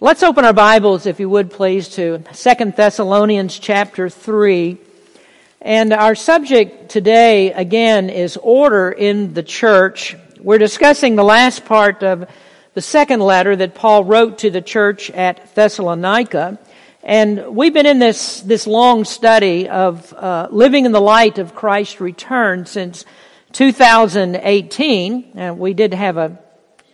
Let's open our Bibles, if you would please, to 2 Thessalonians chapter 3. And our subject today, again, is order in the church. We're discussing the last part of the second letter that Paul wrote to the church at Thessalonica. And we've been in this, this long study of uh, living in the light of Christ's return since 2018. And we did have a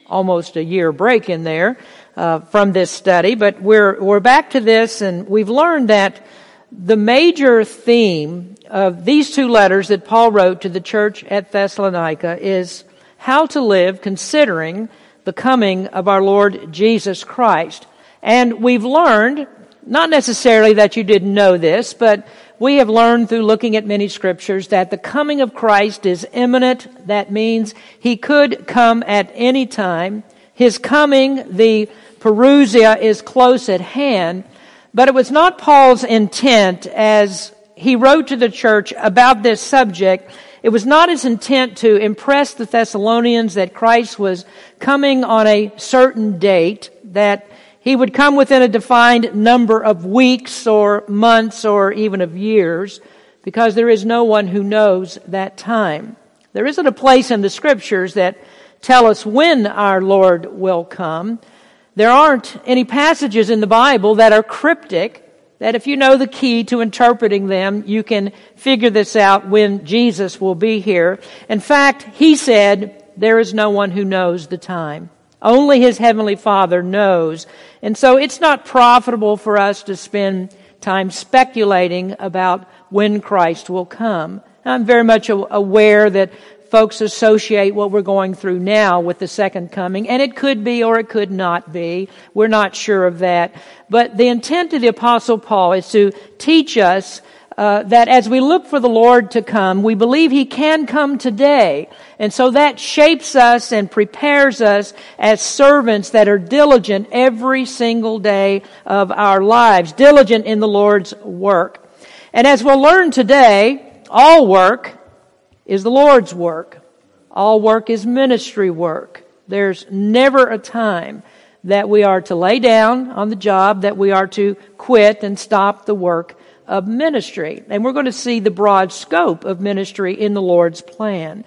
almost a year break in there uh, from this study, but we're we're back to this, and we've learned that the major theme of these two letters that Paul wrote to the church at Thessalonica is how to live considering the coming of our Lord Jesus Christ. And we've learned, not necessarily that you didn't know this, but we have learned through looking at many scriptures that the coming of Christ is imminent. That means he could come at any time. His coming, the Parousia, is close at hand. But it was not Paul's intent as he wrote to the church about this subject. It was not his intent to impress the Thessalonians that Christ was coming on a certain date, that he would come within a defined number of weeks or months or even of years because there is no one who knows that time. There isn't a place in the scriptures that tell us when our Lord will come. There aren't any passages in the Bible that are cryptic that if you know the key to interpreting them, you can figure this out when Jesus will be here. In fact, he said, there is no one who knows the time. Only his heavenly Father knows. And so it's not profitable for us to spend time speculating about when Christ will come. I'm very much aware that folks associate what we're going through now with the second coming, and it could be or it could not be. We're not sure of that. But the intent of the Apostle Paul is to teach us uh, that as we look for the Lord to come, we believe He can come today. And so that shapes us and prepares us as servants that are diligent every single day of our lives, diligent in the Lord's work. And as we'll learn today, all work is the Lord's work. All work is ministry work. There's never a time that we are to lay down on the job, that we are to quit and stop the work of ministry. And we're going to see the broad scope of ministry in the Lord's plan.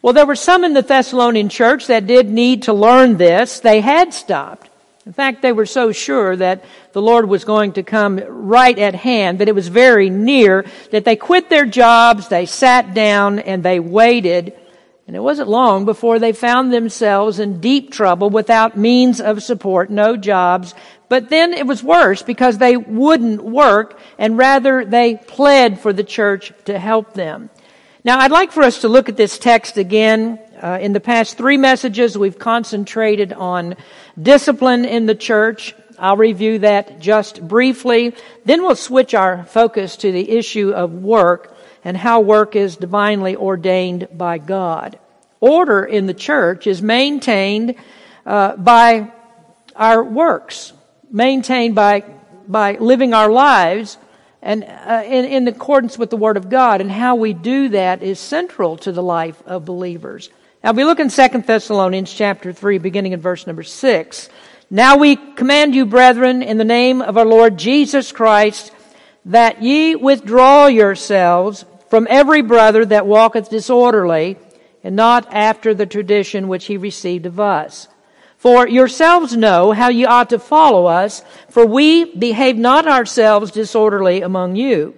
Well, there were some in the Thessalonian church that did need to learn this. They had stopped. In fact, they were so sure that the Lord was going to come right at hand, that it was very near, that they quit their jobs, they sat down, and they waited. And it wasn't long before they found themselves in deep trouble without means of support, no jobs, but then it was worse because they wouldn't work and rather they pled for the church to help them. Now I'd like for us to look at this text again. Uh, in the past three messages, we've concentrated on discipline in the church. I'll review that just briefly. Then we'll switch our focus to the issue of work and how work is divinely ordained by God. Order in the church is maintained uh, by our works maintained by, by living our lives and uh, in, in accordance with the Word of God. And how we do that is central to the life of believers. Now, we look in 2 Thessalonians chapter 3, beginning in verse number 6. Now we command you, brethren, in the name of our Lord Jesus Christ, that ye withdraw yourselves from every brother that walketh disorderly, and not after the tradition which he received of us for yourselves know how ye ought to follow us, for we behave not ourselves disorderly among you.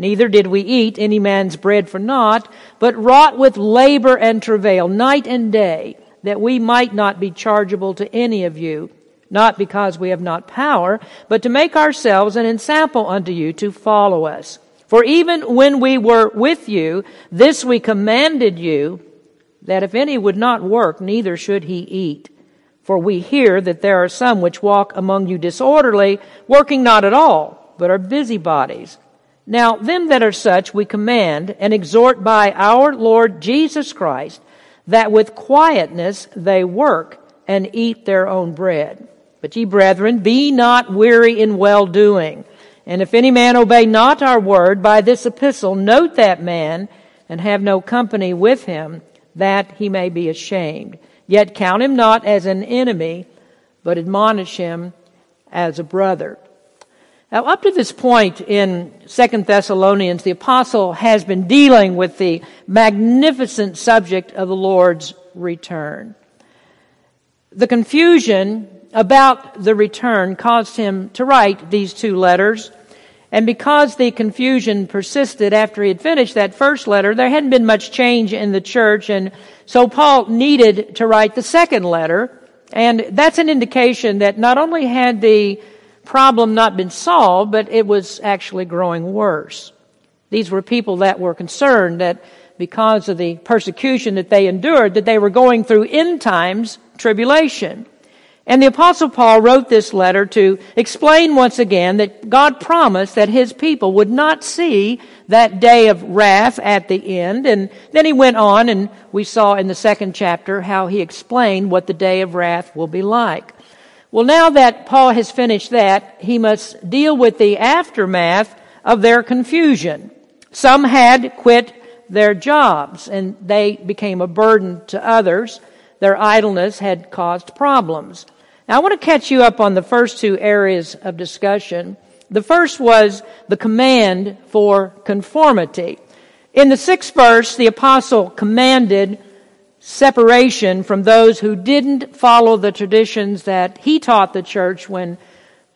Neither did we eat any man's bread for naught, but wrought with labor and travail night and day, that we might not be chargeable to any of you, not because we have not power, but to make ourselves an ensample unto you to follow us. For even when we were with you, this we commanded you, that if any would not work, neither should he eat. For we hear that there are some which walk among you disorderly, working not at all, but are busybodies. Now, them that are such we command and exhort by our Lord Jesus Christ that with quietness they work and eat their own bread. But ye brethren, be not weary in well doing. And if any man obey not our word by this epistle, note that man and have no company with him, that he may be ashamed. Yet count him not as an enemy, but admonish him as a brother. Now, up to this point in Second Thessalonians, the apostle has been dealing with the magnificent subject of the Lord's return. The confusion about the return caused him to write these two letters. And because the confusion persisted after he had finished that first letter, there hadn't been much change in the church. And so Paul needed to write the second letter. And that's an indication that not only had the problem not been solved, but it was actually growing worse. These were people that were concerned that because of the persecution that they endured, that they were going through end times tribulation. And the apostle Paul wrote this letter to explain once again that God promised that his people would not see that day of wrath at the end. And then he went on and we saw in the second chapter how he explained what the day of wrath will be like. Well, now that Paul has finished that, he must deal with the aftermath of their confusion. Some had quit their jobs and they became a burden to others. Their idleness had caused problems. Now, I want to catch you up on the first two areas of discussion. The first was the command for conformity. In the sixth verse, the apostle commanded separation from those who didn't follow the traditions that he taught the church when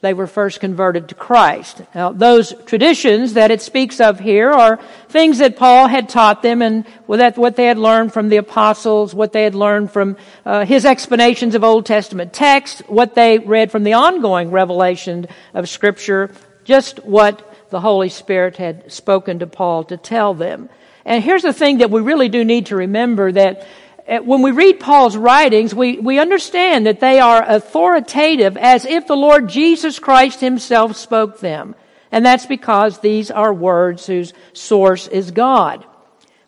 they were first converted to Christ. Now, those traditions that it speaks of here are things that Paul had taught them and what they had learned from the apostles, what they had learned from uh, his explanations of Old Testament texts, what they read from the ongoing revelation of Scripture, just what the Holy Spirit had spoken to Paul to tell them. And here's the thing that we really do need to remember that when we read Paul's writings, we, we understand that they are authoritative as if the Lord Jesus Christ himself spoke them. And that's because these are words whose source is God.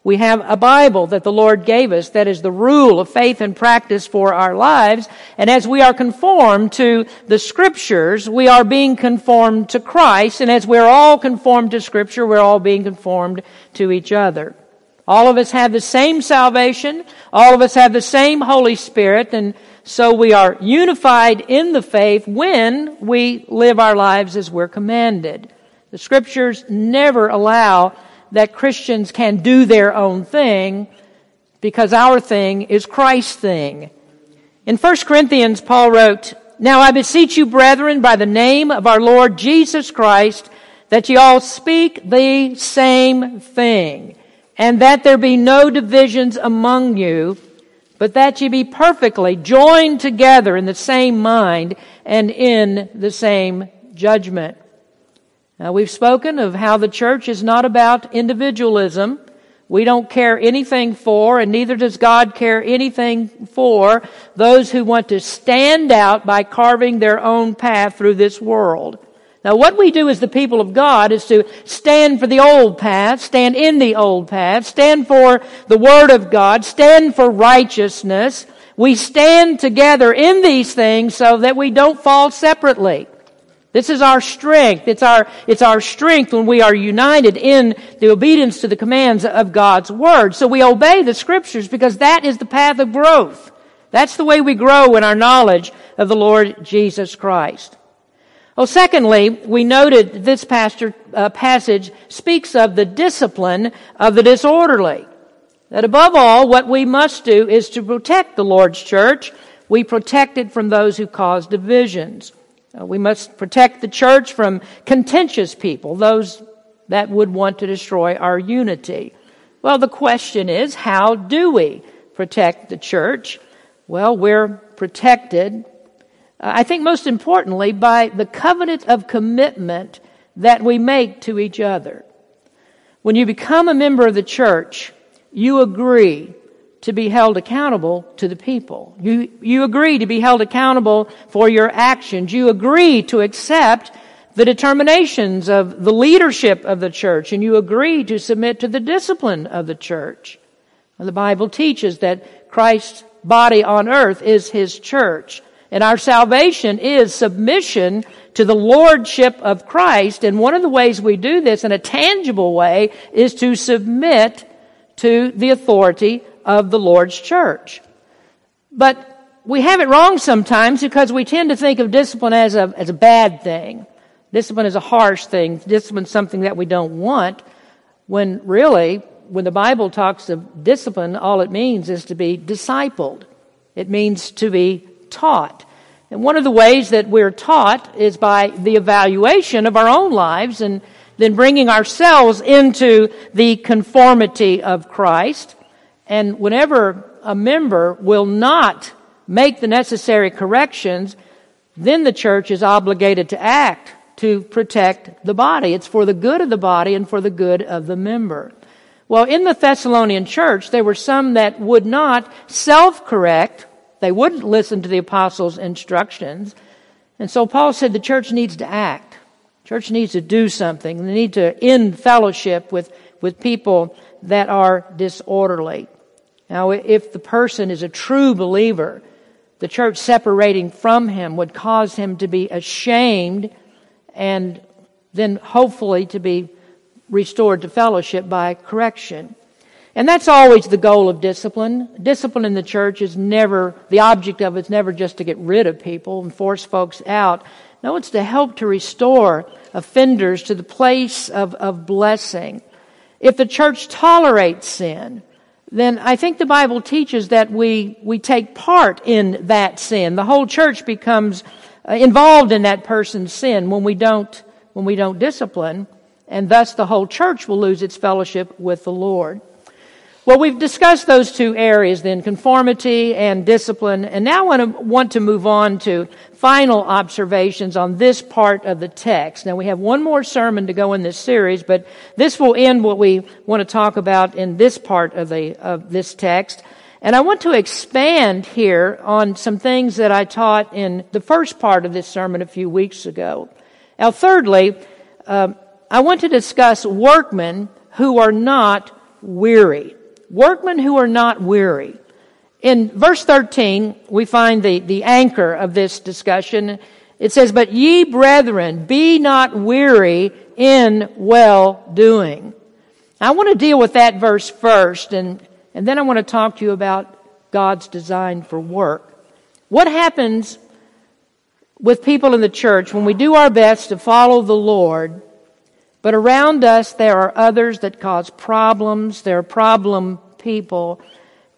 We have a Bible that the Lord gave us that is the rule of faith and practice for our lives. And as we are conformed to the scriptures, we are being conformed to Christ. And as we're all conformed to scripture, we're all being conformed to each other. All of us have the same salvation. All of us have the same Holy Spirit. And so we are unified in the faith when we live our lives as we're commanded. The scriptures never allow that Christians can do their own thing because our thing is Christ's thing. In 1 Corinthians, Paul wrote, Now I beseech you, brethren, by the name of our Lord Jesus Christ, that ye all speak the same thing and that there be no divisions among you, but that ye be perfectly joined together in the same mind and in the same judgment. Now we've spoken of how the church is not about individualism. We don't care anything for, and neither does God care anything for those who want to stand out by carving their own path through this world. Now, what we do as the people of God is to stand for the old path, stand in the old path, stand for the Word of God, stand for righteousness. We stand together in these things so that we don't fall separately. This is our strength. It's our, it's our strength when we are united in the obedience to the commands of God's Word. So we obey the Scriptures because that is the path of growth. That's the way we grow in our knowledge of the Lord Jesus Christ. Well, secondly, we noted this pastor, uh, passage speaks of the discipline of the disorderly. That above all, what we must do is to protect the Lord's church. We protect it from those who cause divisions. Uh, we must protect the church from contentious people, those that would want to destroy our unity. Well, the question is, how do we protect the church? Well, we're protected I think most importantly, by the covenant of commitment that we make to each other. When you become a member of the church, you agree to be held accountable to the people. You, you agree to be held accountable for your actions. You agree to accept the determinations of the leadership of the church and you agree to submit to the discipline of the church. The Bible teaches that Christ's body on earth is his church. And our salvation is submission to the lordship of Christ. And one of the ways we do this in a tangible way is to submit to the authority of the Lord's church. But we have it wrong sometimes because we tend to think of discipline as a, as a bad thing. Discipline is a harsh thing. Discipline is something that we don't want when really, when the Bible talks of discipline, all it means is to be discipled. It means to be taught. And one of the ways that we're taught is by the evaluation of our own lives and then bringing ourselves into the conformity of Christ. And whenever a member will not make the necessary corrections, then the church is obligated to act to protect the body. It's for the good of the body and for the good of the member. Well, in the Thessalonian church, there were some that would not self-correct they wouldn't listen to the apostles' instructions. And so Paul said the church needs to act. Church needs to do something. They need to end fellowship with, with people that are disorderly. Now, if the person is a true believer, the church separating from him would cause him to be ashamed and then hopefully to be restored to fellowship by correction. And that's always the goal of discipline. Discipline in the church is never, the object of it's never just to get rid of people and force folks out. No, it's to help to restore offenders to the place of, of blessing. If the church tolerates sin, then I think the Bible teaches that we, we take part in that sin. The whole church becomes uh, involved in that person's sin when we don't, when we don't discipline, and thus the whole church will lose its fellowship with the Lord. Well, we've discussed those two areas then, conformity and discipline, and now I want to move on to final observations on this part of the text. Now we have one more sermon to go in this series, but this will end what we want to talk about in this part of the, of this text. And I want to expand here on some things that I taught in the first part of this sermon a few weeks ago. Now thirdly, uh, I want to discuss workmen who are not weary workmen who are not weary. In verse 13, we find the, the anchor of this discussion. It says, But ye brethren, be not weary in well doing. I want to deal with that verse first, and, and then I want to talk to you about God's design for work. What happens with people in the church when we do our best to follow the Lord, but around us, there are others that cause problems. There are problem people.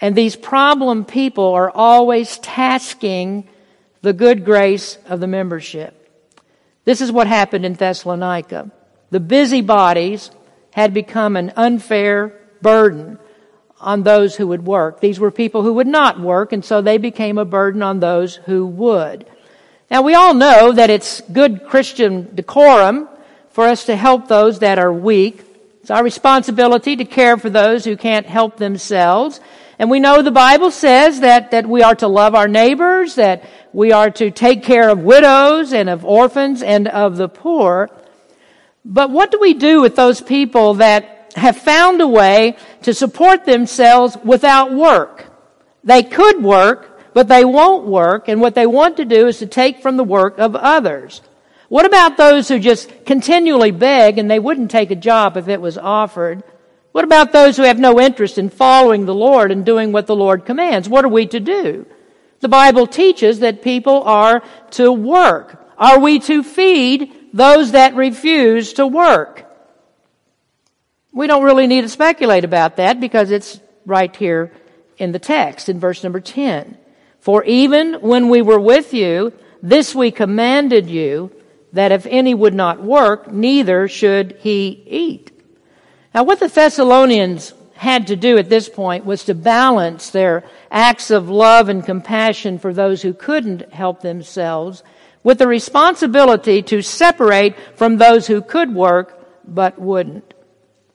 And these problem people are always tasking the good grace of the membership. This is what happened in Thessalonica. The busybodies had become an unfair burden on those who would work. These were people who would not work, and so they became a burden on those who would. Now we all know that it's good Christian decorum for us to help those that are weak. It's our responsibility to care for those who can't help themselves. And we know the Bible says that, that we are to love our neighbors, that we are to take care of widows and of orphans and of the poor. But what do we do with those people that have found a way to support themselves without work? They could work, but they won't work, and what they want to do is to take from the work of others. What about those who just continually beg and they wouldn't take a job if it was offered? What about those who have no interest in following the Lord and doing what the Lord commands? What are we to do? The Bible teaches that people are to work. Are we to feed those that refuse to work? We don't really need to speculate about that because it's right here in the text in verse number 10. For even when we were with you, this we commanded you that if any would not work, neither should he eat. Now, what the Thessalonians had to do at this point was to balance their acts of love and compassion for those who couldn't help themselves with the responsibility to separate from those who could work but wouldn't.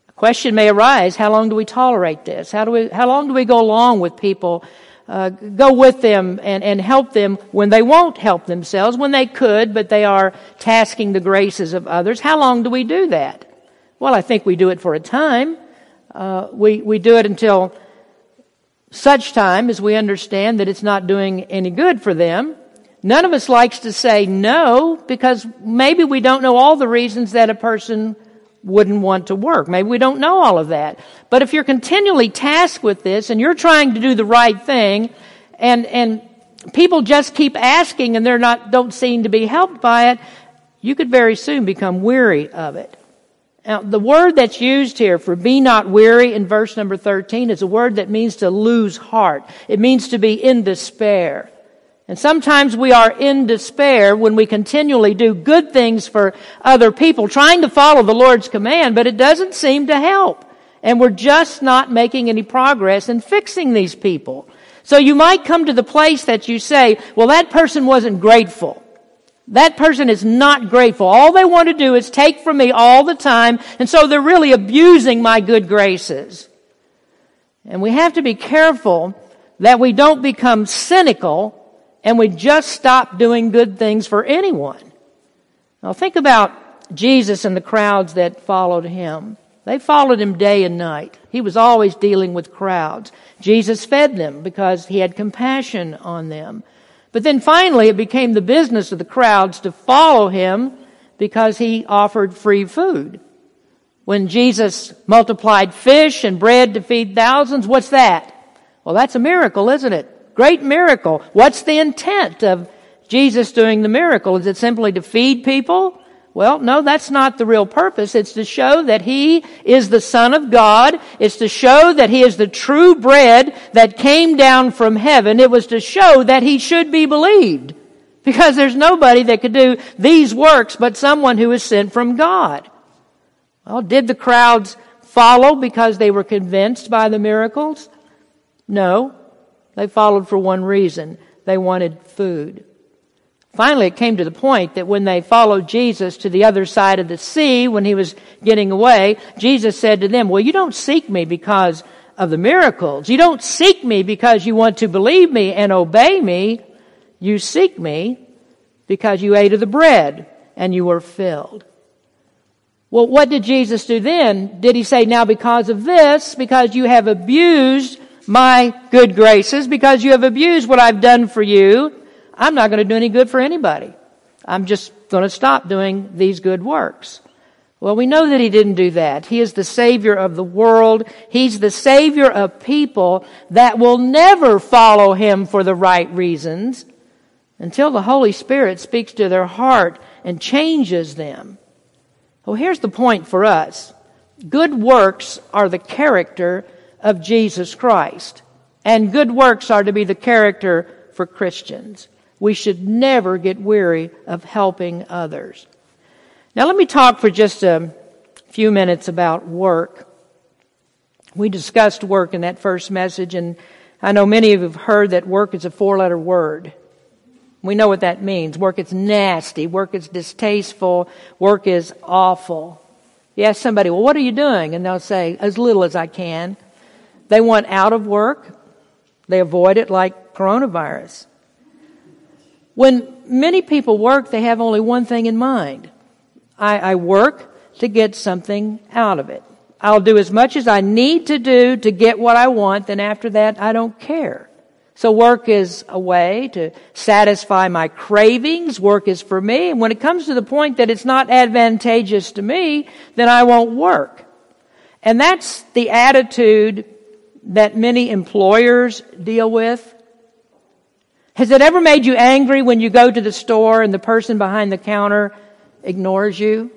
A question may arise, how long do we tolerate this? How, do we, how long do we go along with people uh, go with them and, and help them when they won't help themselves, when they could, but they are tasking the graces of others. How long do we do that? Well, I think we do it for a time. Uh, we, we do it until such time as we understand that it's not doing any good for them. None of us likes to say no because maybe we don't know all the reasons that a person wouldn't want to work. Maybe we don't know all of that. But if you're continually tasked with this and you're trying to do the right thing and, and people just keep asking and they're not, don't seem to be helped by it, you could very soon become weary of it. Now, the word that's used here for be not weary in verse number 13 is a word that means to lose heart. It means to be in despair. And sometimes we are in despair when we continually do good things for other people, trying to follow the Lord's command, but it doesn't seem to help. And we're just not making any progress in fixing these people. So you might come to the place that you say, well, that person wasn't grateful. That person is not grateful. All they want to do is take from me all the time, and so they're really abusing my good graces. And we have to be careful that we don't become cynical and we just stop doing good things for anyone. Now think about Jesus and the crowds that followed him. They followed him day and night. He was always dealing with crowds. Jesus fed them because he had compassion on them. But then finally it became the business of the crowds to follow him because he offered free food. When Jesus multiplied fish and bread to feed thousands, what's that? Well, that's a miracle, isn't it? Great miracle. What's the intent of Jesus doing the miracle? Is it simply to feed people? Well, no, that's not the real purpose. It's to show that He is the Son of God. It's to show that He is the true bread that came down from heaven. It was to show that He should be believed. Because there's nobody that could do these works but someone who is sent from God. Well, did the crowds follow because they were convinced by the miracles? No. They followed for one reason. They wanted food. Finally, it came to the point that when they followed Jesus to the other side of the sea, when he was getting away, Jesus said to them, well, you don't seek me because of the miracles. You don't seek me because you want to believe me and obey me. You seek me because you ate of the bread and you were filled. Well, what did Jesus do then? Did he say, now because of this, because you have abused my good graces because you have abused what I've done for you. I'm not going to do any good for anybody. I'm just going to stop doing these good works. Well, we know that he didn't do that. He is the Savior of the world. He's the Savior of people that will never follow him for the right reasons until the Holy Spirit speaks to their heart and changes them. Well, here's the point for us. Good works are the character of Jesus Christ. And good works are to be the character for Christians. We should never get weary of helping others. Now let me talk for just a few minutes about work. We discussed work in that first message and I know many of you have heard that work is a four letter word. We know what that means. Work is nasty. Work is distasteful. Work is awful. You ask somebody, well, what are you doing? And they'll say, as little as I can. They want out of work. They avoid it like coronavirus. When many people work, they have only one thing in mind. I, I work to get something out of it. I'll do as much as I need to do to get what I want, then after that, I don't care. So work is a way to satisfy my cravings. Work is for me. And when it comes to the point that it's not advantageous to me, then I won't work. And that's the attitude that many employers deal with? Has it ever made you angry when you go to the store and the person behind the counter ignores you?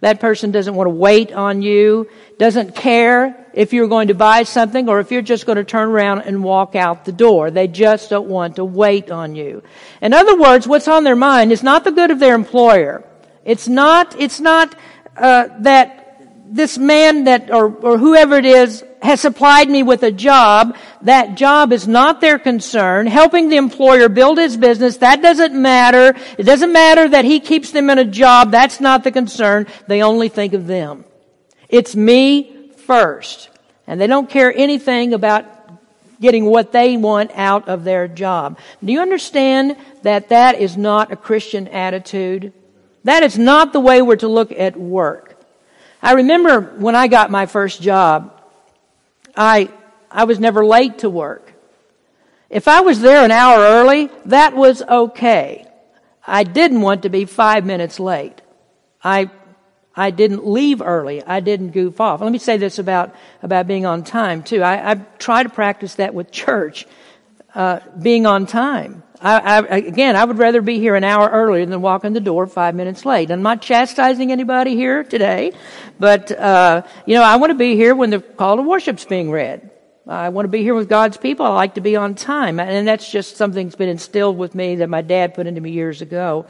That person doesn't want to wait on you, doesn't care if you're going to buy something or if you're just going to turn around and walk out the door. They just don't want to wait on you. In other words, what's on their mind is not the good of their employer. It's not, it's not, uh, that this man that, or, or whoever it is, has supplied me with a job. That job is not their concern. Helping the employer build his business, that doesn't matter. It doesn't matter that he keeps them in a job. That's not the concern. They only think of them. It's me first. And they don't care anything about getting what they want out of their job. Do you understand that that is not a Christian attitude? That is not the way we're to look at work. I remember when I got my first job, I, I was never late to work. If I was there an hour early, that was okay. I didn't want to be five minutes late. I, I didn't leave early. I didn't goof off. Let me say this about, about being on time too. I, I try to practice that with church, uh, being on time. I, I, again, I would rather be here an hour earlier than walk in the door five minutes late. I'm not chastising anybody here today, but uh, you know, I want to be here when the call to worship's being read. I want to be here with God's people. I like to be on time. And that's just something that's been instilled with me that my dad put into me years ago.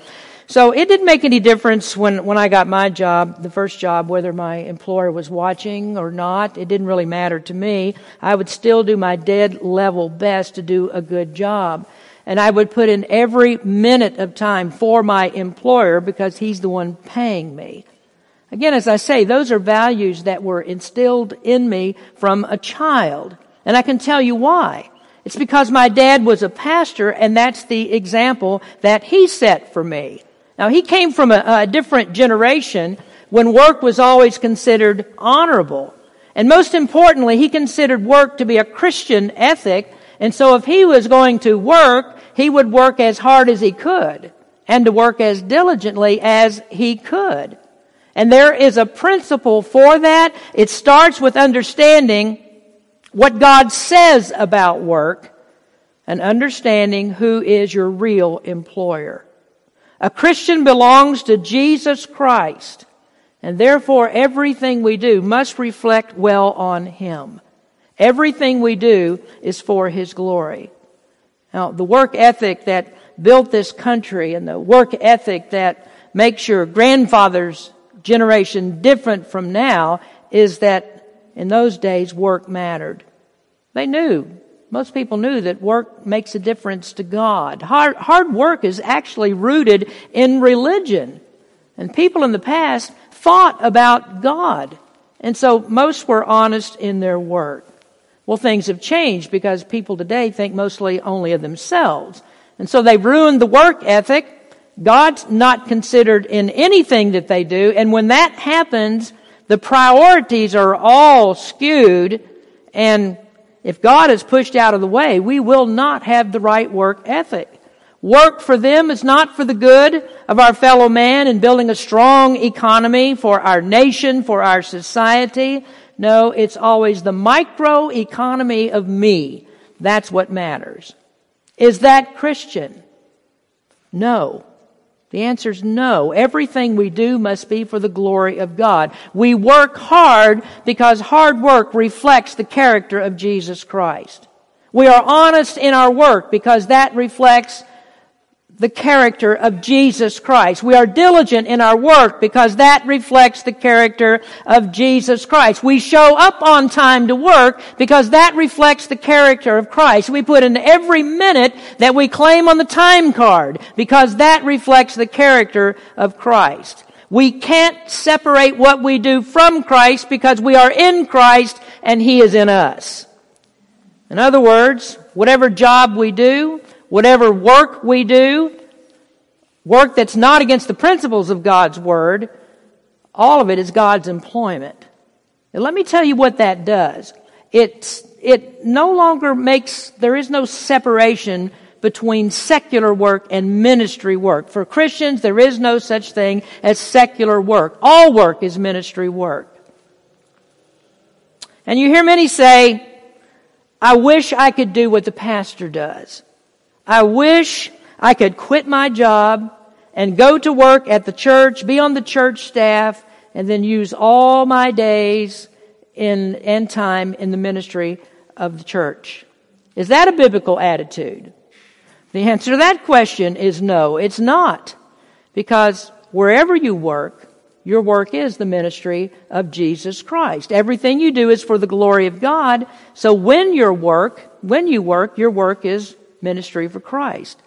So it didn't make any difference when, when I got my job, the first job, whether my employer was watching or not. It didn't really matter to me. I would still do my dead level best to do a good job. And I would put in every minute of time for my employer because he's the one paying me. Again, as I say, those are values that were instilled in me from a child. And I can tell you why. It's because my dad was a pastor and that's the example that he set for me. Now he came from a, a different generation when work was always considered honorable. And most importantly, he considered work to be a Christian ethic. And so if he was going to work, he would work as hard as he could and to work as diligently as he could. And there is a principle for that. It starts with understanding what God says about work and understanding who is your real employer. A Christian belongs to Jesus Christ, and therefore everything we do must reflect well on Him. Everything we do is for His glory. Now, the work ethic that built this country and the work ethic that makes your grandfather's generation different from now is that in those days, work mattered. They knew. Most people knew that work makes a difference to God. Hard, hard work is actually rooted in religion. And people in the past thought about God. And so most were honest in their work. Well, things have changed because people today think mostly only of themselves. And so they've ruined the work ethic. God's not considered in anything that they do. And when that happens, the priorities are all skewed. And if God is pushed out of the way, we will not have the right work ethic. Work for them is not for the good of our fellow man in building a strong economy for our nation, for our society. No, it's always the micro economy of me. That's what matters. Is that Christian? No. The answer is no. Everything we do must be for the glory of God. We work hard because hard work reflects the character of Jesus Christ. We are honest in our work because that reflects the character of Jesus Christ. We are diligent in our work because that reflects the character of Jesus Christ. We show up on time to work because that reflects the character of Christ. We put in every minute that we claim on the time card because that reflects the character of Christ. We can't separate what we do from Christ because we are in Christ and He is in us. In other words, whatever job we do, whatever work we do, work that's not against the principles of God's Word, all of it is God's employment. And let me tell you what that does. It, it no longer makes, there is no separation between secular work and ministry work. For Christians, there is no such thing as secular work. All work is ministry work. And you hear many say, I wish I could do what the pastor does. I wish I could quit my job and go to work at the church, be on the church staff, and then use all my days in, and time in the ministry of the church. Is that a biblical attitude? The answer to that question is no, it's not. Because wherever you work, your work is the ministry of Jesus Christ. Everything you do is for the glory of God. So when your work, when you work, your work is ministry for Christ.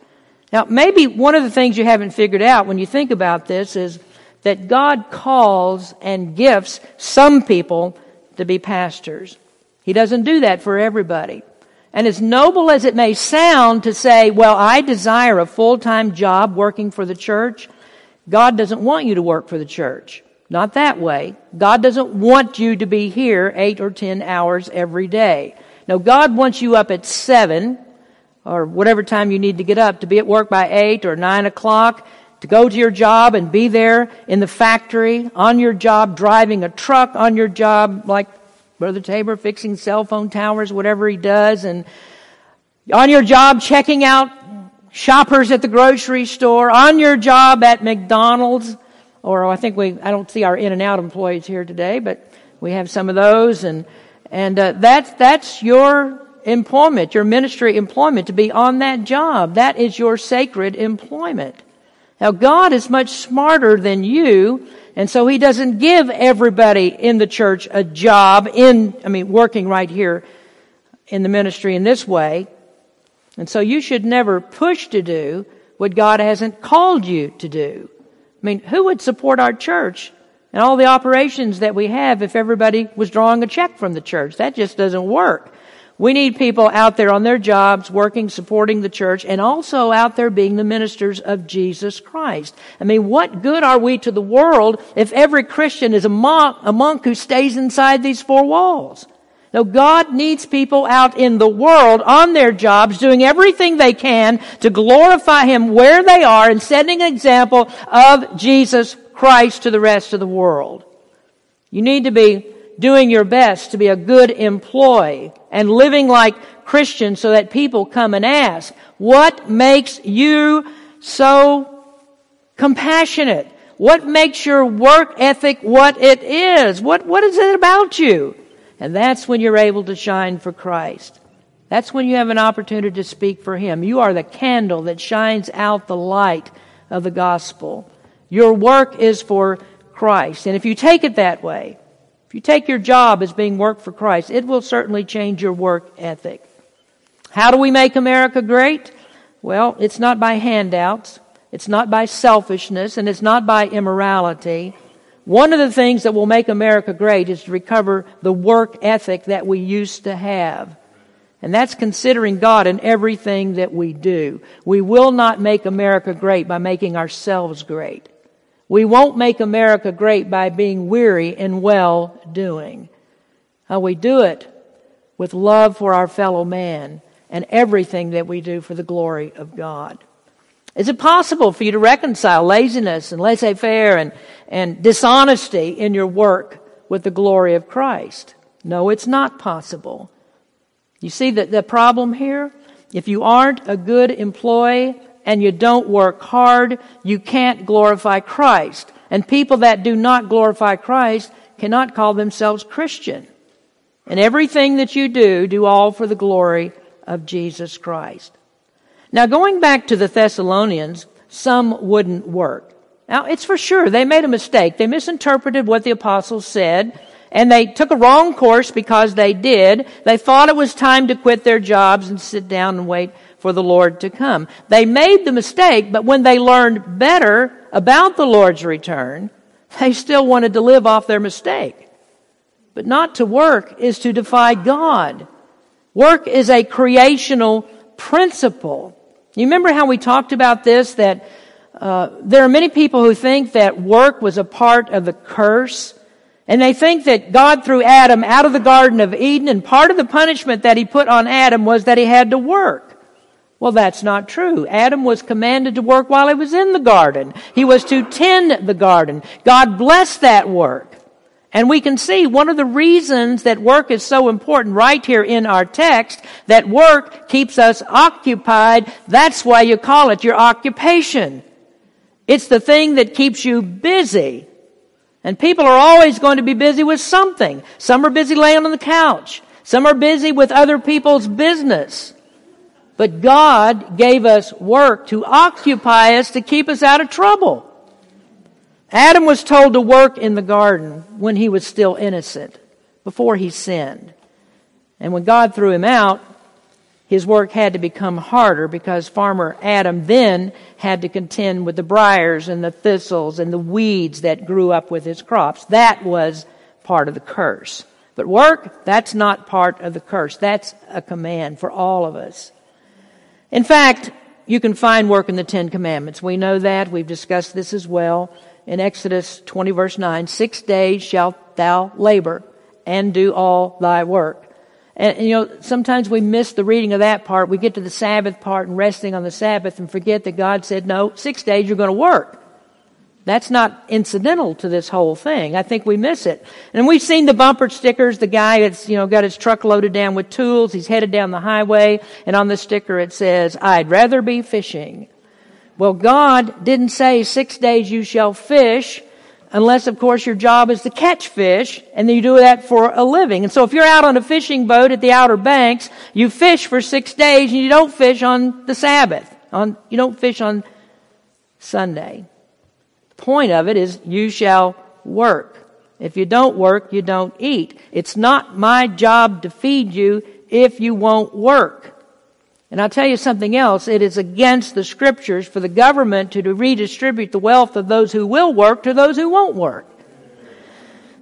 Now, maybe one of the things you haven't figured out when you think about this is that God calls and gifts some people to be pastors. He doesn't do that for everybody. And as noble as it may sound to say, well, I desire a full-time job working for the church, God doesn't want you to work for the church. Not that way. God doesn't want you to be here eight or ten hours every day. No, God wants you up at seven or whatever time you need to get up to be at work by eight or nine o'clock, to go to your job and be there in the factory, on your job, driving a truck, on your job, like Brother Tabor fixing cell phone towers, whatever he does, and on your job checking out shoppers at the grocery store, on your job at McDonald's, or I think we, I don't see our In-N-Out employees here today, but we have some of those, and, and uh, that's, that's your employment, your ministry employment, to be on that job. That is your sacred employment. Now God is much smarter than you, and so He doesn't give everybody in the church a job in, I mean, working right here in the ministry in this way. And so you should never push to do what God hasn't called you to do. I mean, who would support our church and all the operations that we have if everybody was drawing a check from the church? That just doesn't work. We need people out there on their jobs, working, supporting the church, and also out there being the ministers of Jesus Christ. I mean, what good are we to the world if every Christian is a monk, a monk who stays inside these four walls? No, God needs people out in the world on their jobs doing everything they can to glorify Him where they are and setting an example of Jesus Christ to the rest of the world. You need to be doing your best to be a good employee and living like Christians so that people come and ask, what makes you so compassionate? What makes your work ethic what it is? What, what is it about you? And that's when you're able to shine for Christ. That's when you have an opportunity to speak for Him. You are the candle that shines out the light of the gospel. Your work is for Christ. And if you take it that way, you take your job as being work for Christ, it will certainly change your work ethic. How do we make America great? Well, it's not by handouts. It's not by selfishness and it's not by immorality. One of the things that will make America great is to recover the work ethic that we used to have. And that's considering God in everything that we do. We will not make America great by making ourselves great. We won't make America great by being weary in well doing. How we do it with love for our fellow man and everything that we do for the glory of God. Is it possible for you to reconcile laziness and laissez faire and, and dishonesty in your work with the glory of Christ? No, it's not possible. You see the, the problem here? If you aren't a good employee and you don't work hard, you can't glorify Christ. And people that do not glorify Christ cannot call themselves Christian. And everything that you do, do all for the glory of Jesus Christ. Now going back to the Thessalonians, some wouldn't work. Now it's for sure they made a mistake. They misinterpreted what the apostles said and they took a wrong course because they did. They thought it was time to quit their jobs and sit down and wait for the Lord to come. They made the mistake, but when they learned better about the Lord's return, they still wanted to live off their mistake. But not to work is to defy God. Work is a creational principle. You remember how we talked about this, that uh, there are many people who think that work was a part of the curse. And they think that God threw Adam out of the Garden of Eden, and part of the punishment that he put on Adam was that he had to work. Well, that's not true. Adam was commanded to work while he was in the garden. He was to tend the garden. God blessed that work. And we can see one of the reasons that work is so important right here in our text, that work keeps us occupied. That's why you call it your occupation. It's the thing that keeps you busy. And people are always going to be busy with something. Some are busy laying on the couch. Some are busy with other people's business. But God gave us work to occupy us to keep us out of trouble. Adam was told to work in the garden when he was still innocent, before he sinned. And when God threw him out, his work had to become harder because farmer Adam then had to contend with the briars and the thistles and the weeds that grew up with his crops. That was part of the curse. But work, that's not part of the curse. That's a command for all of us. In fact, you can find work in the Ten Commandments. We know that. We've discussed this as well. In Exodus 20 verse 9, six days shalt thou labor and do all thy work. And, you know, sometimes we miss the reading of that part. We get to the Sabbath part and resting on the Sabbath and forget that God said, no, six days you're going to work. That's not incidental to this whole thing. I think we miss it. And we've seen the bumper stickers, the guy that's, you know, got his truck loaded down with tools. He's headed down the highway and on the sticker it says, I'd rather be fishing. Well, God didn't say six days you shall fish unless of course your job is to catch fish and you do that for a living. And so if you're out on a fishing boat at the Outer Banks, you fish for six days and you don't fish on the Sabbath. On, you don't fish on Sunday The point of it is you shall work. If you don't work, you don't eat. It's not my job to feed you if you won't work. And I'll tell you something else. It is against the scriptures for the government to redistribute the wealth of those who will work to those who won't work.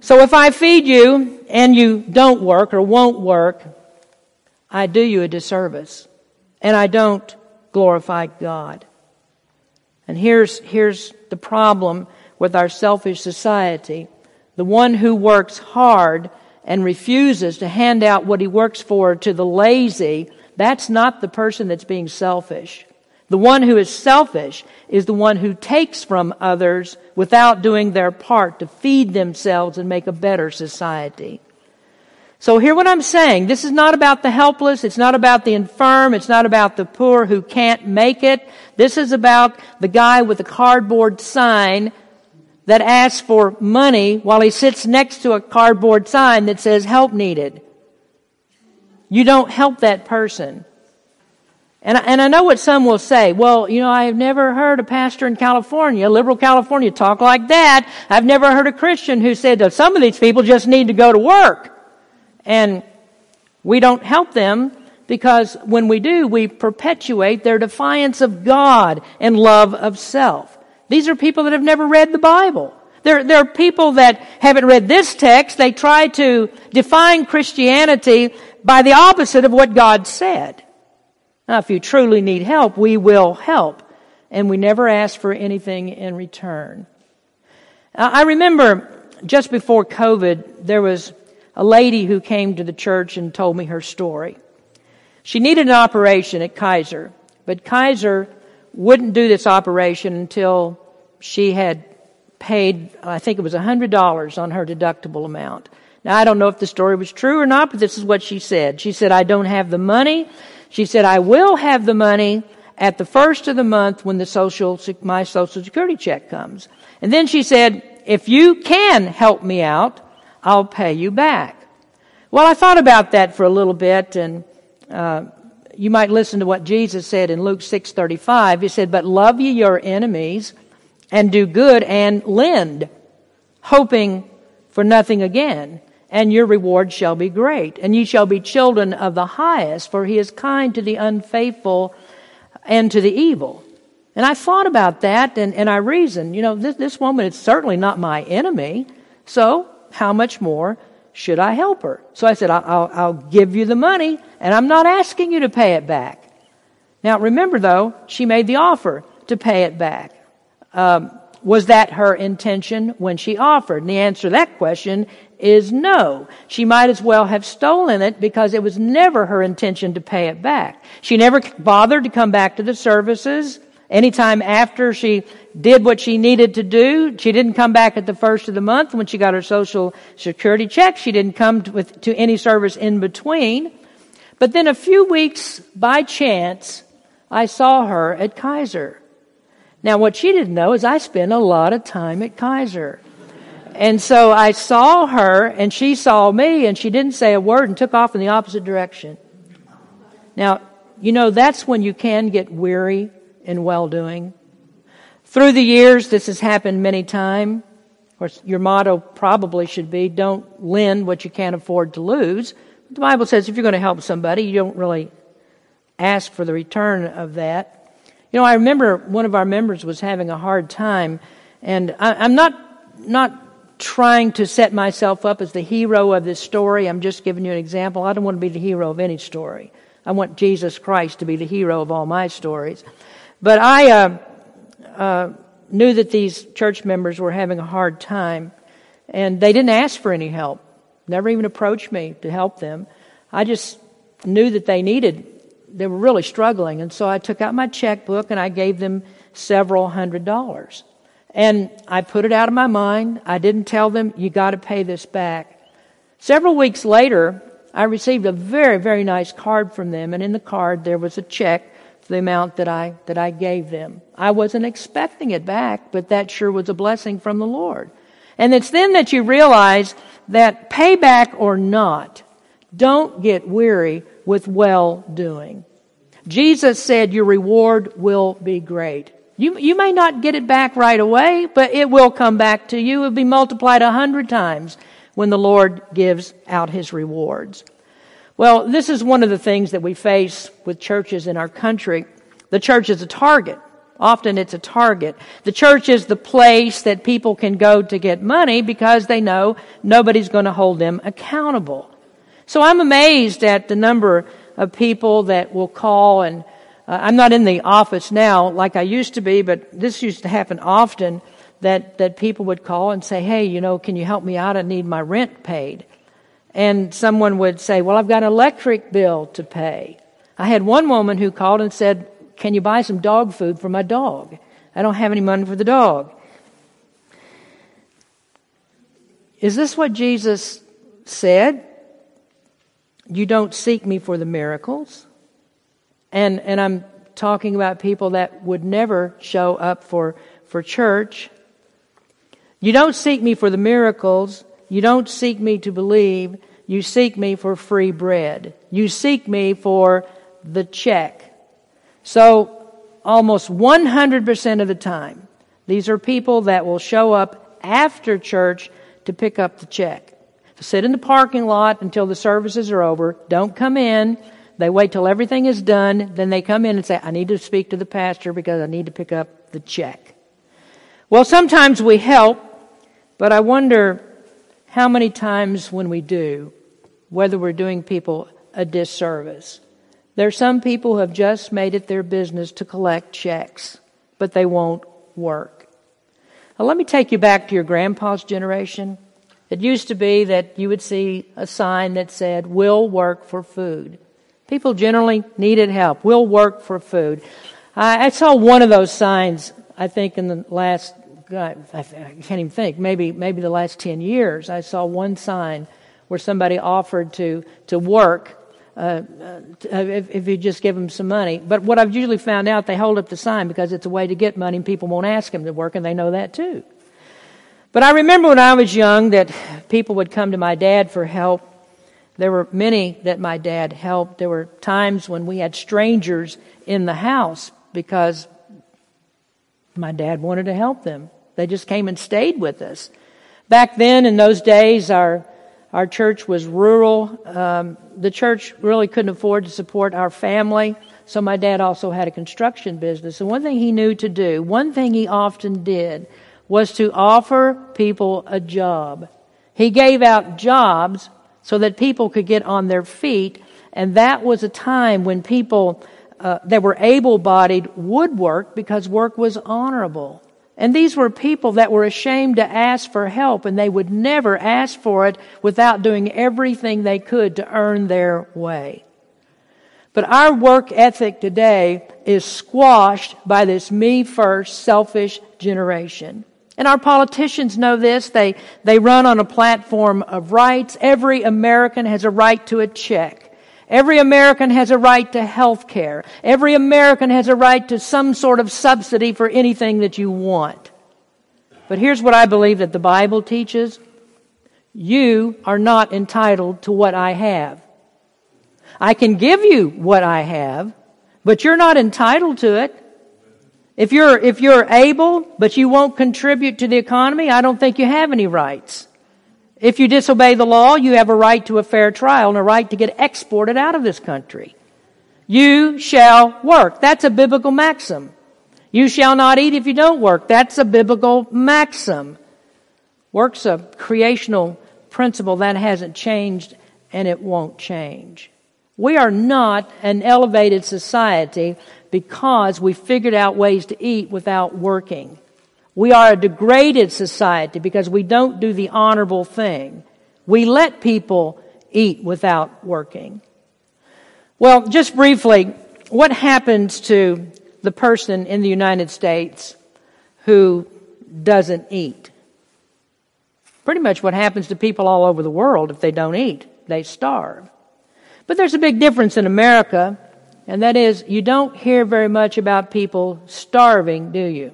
So if I feed you and you don't work or won't work, I do you a disservice. And I don't glorify God. And here's, here's the problem with our selfish society. The one who works hard and refuses to hand out what he works for to the lazy, that's not the person that's being selfish. The one who is selfish is the one who takes from others without doing their part to feed themselves and make a better society. So hear what I'm saying. This is not about the helpless. It's not about the infirm. It's not about the poor who can't make it. This is about the guy with the cardboard sign that asks for money while he sits next to a cardboard sign that says help needed. You don't help that person. And I, and I know what some will say. Well, you know, I have never heard a pastor in California, liberal California, talk like that. I've never heard a Christian who said that some of these people just need to go to work. And we don't help them because when we do, we perpetuate their defiance of God and love of self. These are people that have never read the Bible. They're, they're people that haven't read this text. They try to define Christianity by the opposite of what God said. Now, if you truly need help, we will help. And we never ask for anything in return. I remember just before COVID, there was a lady who came to the church and told me her story. She needed an operation at Kaiser, but Kaiser wouldn't do this operation until she had paid, I think it was $100 on her deductible amount. Now, I don't know if the story was true or not, but this is what she said. She said, I don't have the money. She said, I will have the money at the first of the month when the social, my social security check comes. And then she said, if you can help me out, I'll pay you back. Well, I thought about that for a little bit, and uh, you might listen to what Jesus said in Luke 6:35. He said, "But love ye your enemies, and do good, and lend, hoping for nothing again." And your reward shall be great, and ye shall be children of the highest, for he is kind to the unfaithful and to the evil. And I thought about that and, and I reasoned, you know, this, this woman is certainly not my enemy. So how much more should I help her? So I said, I'll, I'll, give you the money, and I'm not asking you to pay it back. Now, remember though, she made the offer to pay it back. Um, was that her intention when she offered? And the answer to that question is no. She might as well have stolen it because it was never her intention to pay it back. She never bothered to come back to the services. Anytime after she did what she needed to do, she didn't come back at the first of the month when she got her social security check. She didn't come to, with, to any service in between. But then a few weeks by chance, I saw her at Kaiser. Now what she didn't know is I spent a lot of time at Kaiser. And so I saw her and she saw me and she didn't say a word and took off in the opposite direction. Now, you know, that's when you can get weary in well doing. Through the years, this has happened many times. Of course, your motto probably should be don't lend what you can't afford to lose. The Bible says if you're going to help somebody, you don't really ask for the return of that. You know, I remember one of our members was having a hard time, and I, am not not trying to set myself up as the hero of this story. I'm just giving you an example. I don't want to be the hero of any story. I want Jesus Christ to be the hero of all my stories. But I uh, uh, knew that these church members were having a hard time, and they didn't ask for any help. Never even approached me to help them. I just knew that they needed, they were really struggling, and so I took out my checkbook and I gave them several hundred dollars. And I put it out of my mind. I didn't tell them, you got to pay this back. Several weeks later, I received a very, very nice card from them, and in the card there was a check for the amount that I, that I gave them. I wasn't expecting it back, but that sure was a blessing from the Lord. And it's then that you realize that payback or not, don't get weary with well doing. Jesus said your reward will be great. You, you may not get it back right away, but it will come back to you. It will be multiplied a hundred times when the Lord gives out his rewards. Well, this is one of the things that we face with churches in our country. The church is a target. Often it's a target. The church is the place that people can go to get money because they know nobody's going to hold them accountable. So I'm amazed at the number of people that will call and uh, I'm not in the office now like I used to be, but this used to happen often that, that people would call and say, Hey, you know, can you help me out? I need my rent paid. And someone would say, Well, I've got an electric bill to pay. I had one woman who called and said, Can you buy some dog food for my dog? I don't have any money for the dog. Is this what Jesus said? You don't seek me for the miracles. And, and I'm talking about people that would never show up for, for church. You don't seek me for the miracles. You don't seek me to believe. You seek me for free bread. You seek me for the check. So, almost 100% of the time, these are people that will show up after church to pick up the check. Sit in the parking lot until the services are over. Don't come in. They wait till everything is done, then they come in and say, I need to speak to the pastor because I need to pick up the check. Well, sometimes we help, but I wonder how many times when we do, whether we're doing people a disservice. There are some people who have just made it their business to collect checks, but they won't work. Now, let me take you back to your grandpa's generation. It used to be that you would see a sign that said, Will work for food. People generally needed help. We'll work for food. I, I saw one of those signs, I think, in the last, God, I, I can't even think, maybe, maybe the last 10 years. I saw one sign where somebody offered to, to work uh, uh, if, if, you just give them some money. But what I've usually found out, they hold up the sign because it's a way to get money and people won't ask them to work and they know that too. But I remember when I was young that people would come to my dad for help there were many that my dad helped. There were times when we had strangers in the house because my dad wanted to help them. They just came and stayed with us. Back then, in those days, our our church was rural. Um, the church really couldn't afford to support our family, so my dad also had a construction business. And one thing he knew to do, one thing he often did, was to offer people a job. He gave out jobs so that people could get on their feet. And that was a time when people uh, that were able bodied would work because work was honorable. And these were people that were ashamed to ask for help and they would never ask for it without doing everything they could to earn their way. But our work ethic today is squashed by this me first selfish generation. And our politicians know this. They, they run on a platform of rights. Every American has a right to a check. Every American has a right to health care. Every American has a right to some sort of subsidy for anything that you want. But here's what I believe that the Bible teaches. You are not entitled to what I have. I can give you what I have, but you're not entitled to it. If you're, if you're able, but you won't contribute to the economy, I don't think you have any rights. If you disobey the law, you have a right to a fair trial and a right to get exported out of this country. You shall work. That's a biblical maxim. You shall not eat if you don't work. That's a biblical maxim. Work's a creational principle that hasn't changed and it won't change. We are not an elevated society because we figured out ways to eat without working. We are a degraded society because we don't do the honorable thing. We let people eat without working. Well, just briefly, what happens to the person in the United States who doesn't eat? Pretty much what happens to people all over the world if they don't eat. They starve. But there's a big difference in America, and that is you don't hear very much about people starving, do you?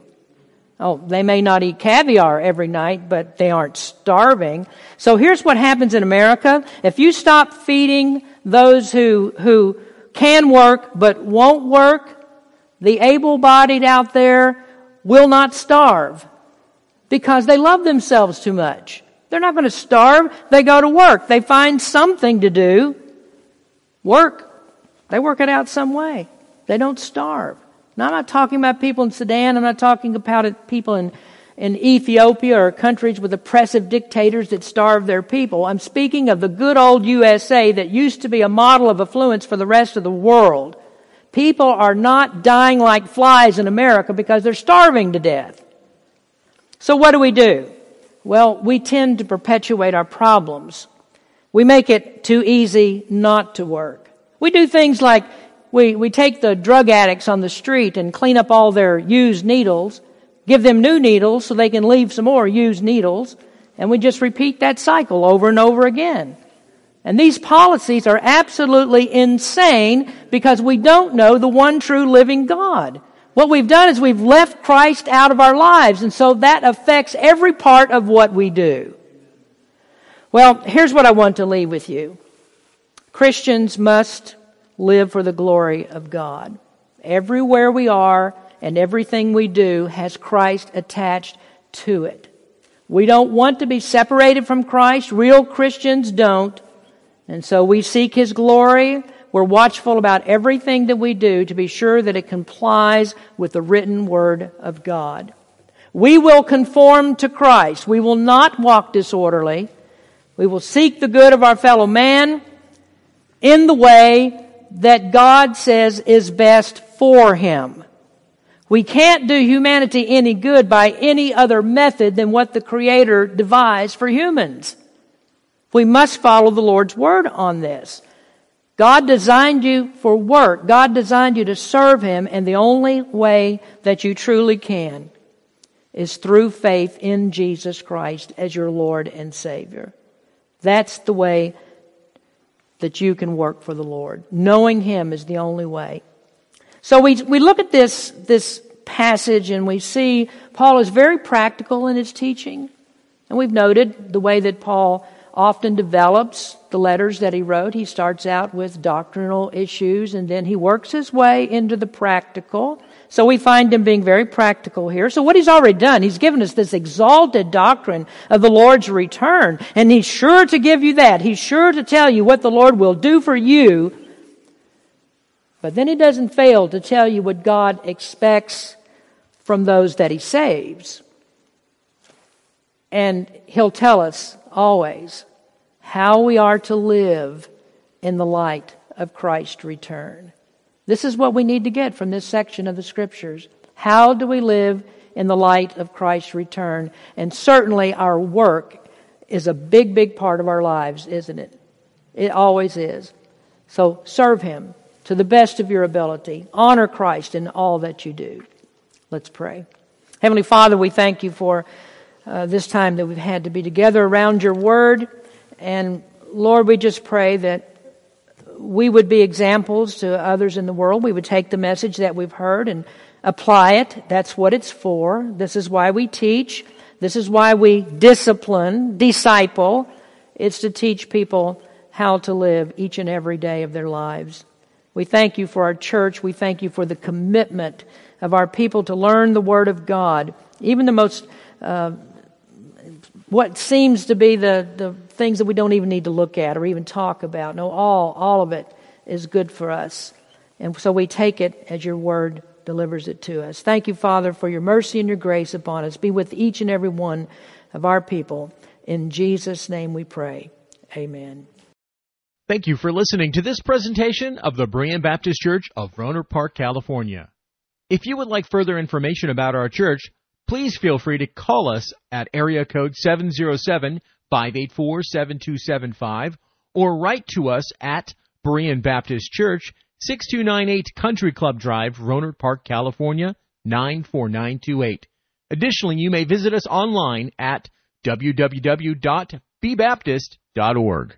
Oh, they may not eat caviar every night, but they aren't starving. So here's what happens in America. If you stop feeding those who, who can work but won't work, the able-bodied out there will not starve because they love themselves too much. They're not going to starve. They go to work. They find something to do. Work. They work it out some way. They don't starve. Now, I'm not talking about people in Sudan. I'm not talking about people in, in Ethiopia or countries with oppressive dictators that starve their people. I'm speaking of the good old USA that used to be a model of affluence for the rest of the world. People are not dying like flies in America because they're starving to death. So what do we do? Well, we tend to perpetuate our problems. We make it too easy not to work. We do things like we, we take the drug addicts on the street and clean up all their used needles, give them new needles so they can leave some more used needles, and we just repeat that cycle over and over again. And these policies are absolutely insane because we don't know the one true living God. What we've done is we've left Christ out of our lives, and so that affects every part of what we do. Well, here's what I want to leave with you. Christians must live for the glory of God. Everywhere we are and everything we do has Christ attached to it. We don't want to be separated from Christ. Real Christians don't. And so we seek His glory. We're watchful about everything that we do to be sure that it complies with the written Word of God. We will conform to Christ. We will not walk disorderly. We will seek the good of our fellow man in the way that God says is best for him. We can't do humanity any good by any other method than what the Creator devised for humans. We must follow the Lord's word on this. God designed you for work. God designed you to serve Him, and the only way that you truly can is through faith in Jesus Christ as your Lord and Savior. That's the way that you can work for the Lord. Knowing Him is the only way. So we, we look at this, this passage and we see Paul is very practical in his teaching. And we've noted the way that Paul often develops the letters that he wrote. He starts out with doctrinal issues and then he works his way into the practical. So we find him being very practical here. So what he's already done, he's given us this exalted doctrine of the Lord's return. And he's sure to give you that. He's sure to tell you what the Lord will do for you. But then he doesn't fail to tell you what God expects from those that he saves. And he'll tell us always how we are to live in the light of Christ's return. This is what we need to get from this section of the scriptures. How do we live in the light of Christ's return? And certainly our work is a big, big part of our lives, isn't it? It always is. So serve Him to the best of your ability. Honor Christ in all that you do. Let's pray. Heavenly Father, we thank you for uh, this time that we've had to be together around your word. And Lord, we just pray that we would be examples to others in the world. We would take the message that we've heard and apply it. That's what it's for. This is why we teach. This is why we discipline, disciple. It's to teach people how to live each and every day of their lives. We thank you for our church. We thank you for the commitment of our people to learn the Word of God. Even the most, uh, what seems to be the, the things that we don't even need to look at or even talk about. No, all, all of it is good for us. And so we take it as your word delivers it to us. Thank you, Father, for your mercy and your grace upon us. Be with each and every one of our people. In Jesus' name we pray. Amen. Thank you for listening to this presentation of the Berean Baptist Church of Rohnert Park, California. If you would like further information about our church, please feel free to call us at area code 707-584-7275 or write to us at Berean Baptist Church, 6298 Country Club Drive, Rohnert Park, California, 94928. Additionally, you may visit us online at www.bbaptist.org.